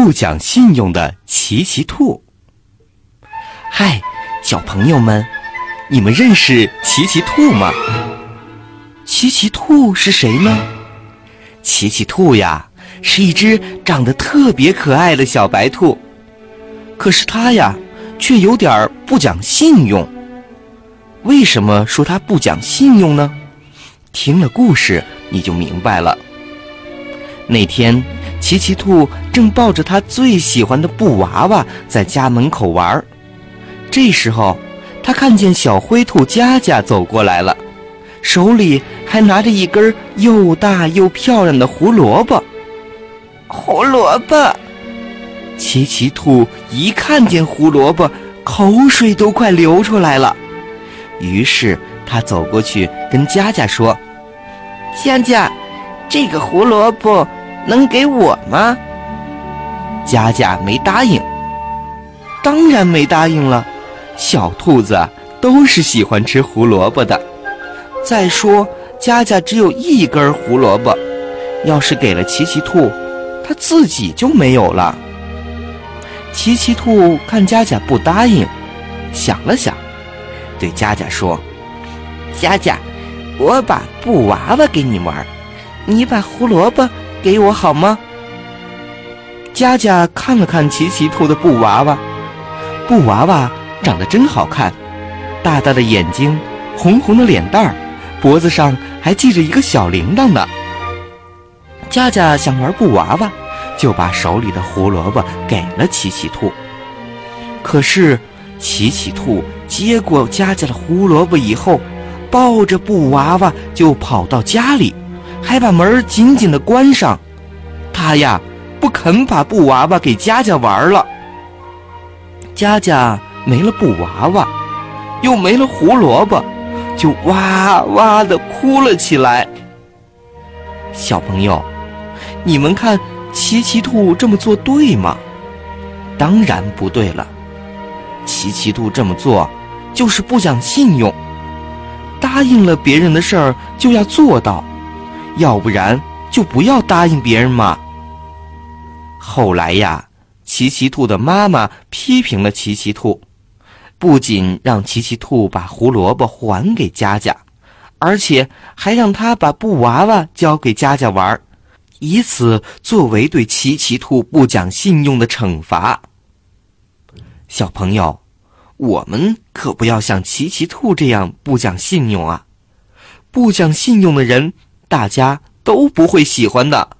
不讲信用的奇奇兔。嗨，小朋友们，你们认识奇奇兔吗？奇奇兔是谁呢？奇奇兔呀，是一只长得特别可爱的小白兔。可是它呀，却有点不讲信用。为什么说它不讲信用呢？听了故事你就明白了。那天，奇奇兔正抱着他最喜欢的布娃娃在家门口玩儿。这时候，他看见小灰兔佳佳走过来了，手里还拿着一根又大又漂亮的胡萝卜。胡萝卜，奇奇兔一看见胡萝卜，口水都快流出来了。于是他走过去跟佳佳说：“佳佳，这个胡萝卜能给我吗？”佳佳没答应。当然没答应了。小兔子都是喜欢吃胡萝卜的。再说，佳佳只有一根胡萝卜，要是给了奇奇兔，它自己就没有了。奇奇兔看佳佳不答应，想了想，对佳佳说：“佳佳，我把布娃娃给你玩，你把胡萝卜给我好吗？”佳佳看了看奇奇兔的布娃娃，布娃娃。长得真好看，大大的眼睛，红红的脸蛋儿，脖子上还系着一个小铃铛呢。佳佳想玩布娃娃，就把手里的胡萝卜给了奇奇兔。可是，奇奇兔接过佳佳的胡萝卜以后，抱着布娃娃就跑到家里，还把门紧紧的关上。他呀，不肯把布娃娃给佳佳玩了。佳佳。没了布娃娃，又没了胡萝卜，就哇哇的哭了起来。小朋友，你们看，奇奇兔这么做对吗？当然不对了。奇奇兔这么做，就是不讲信用。答应了别人的事儿就要做到，要不然就不要答应别人嘛。后来呀，奇奇兔的妈妈批评了奇奇兔。不仅让奇奇兔把胡萝卜还给佳佳，而且还让他把布娃娃交给佳佳玩，以此作为对奇奇兔不讲信用的惩罚。小朋友，我们可不要像奇奇兔这样不讲信用啊！不讲信用的人，大家都不会喜欢的。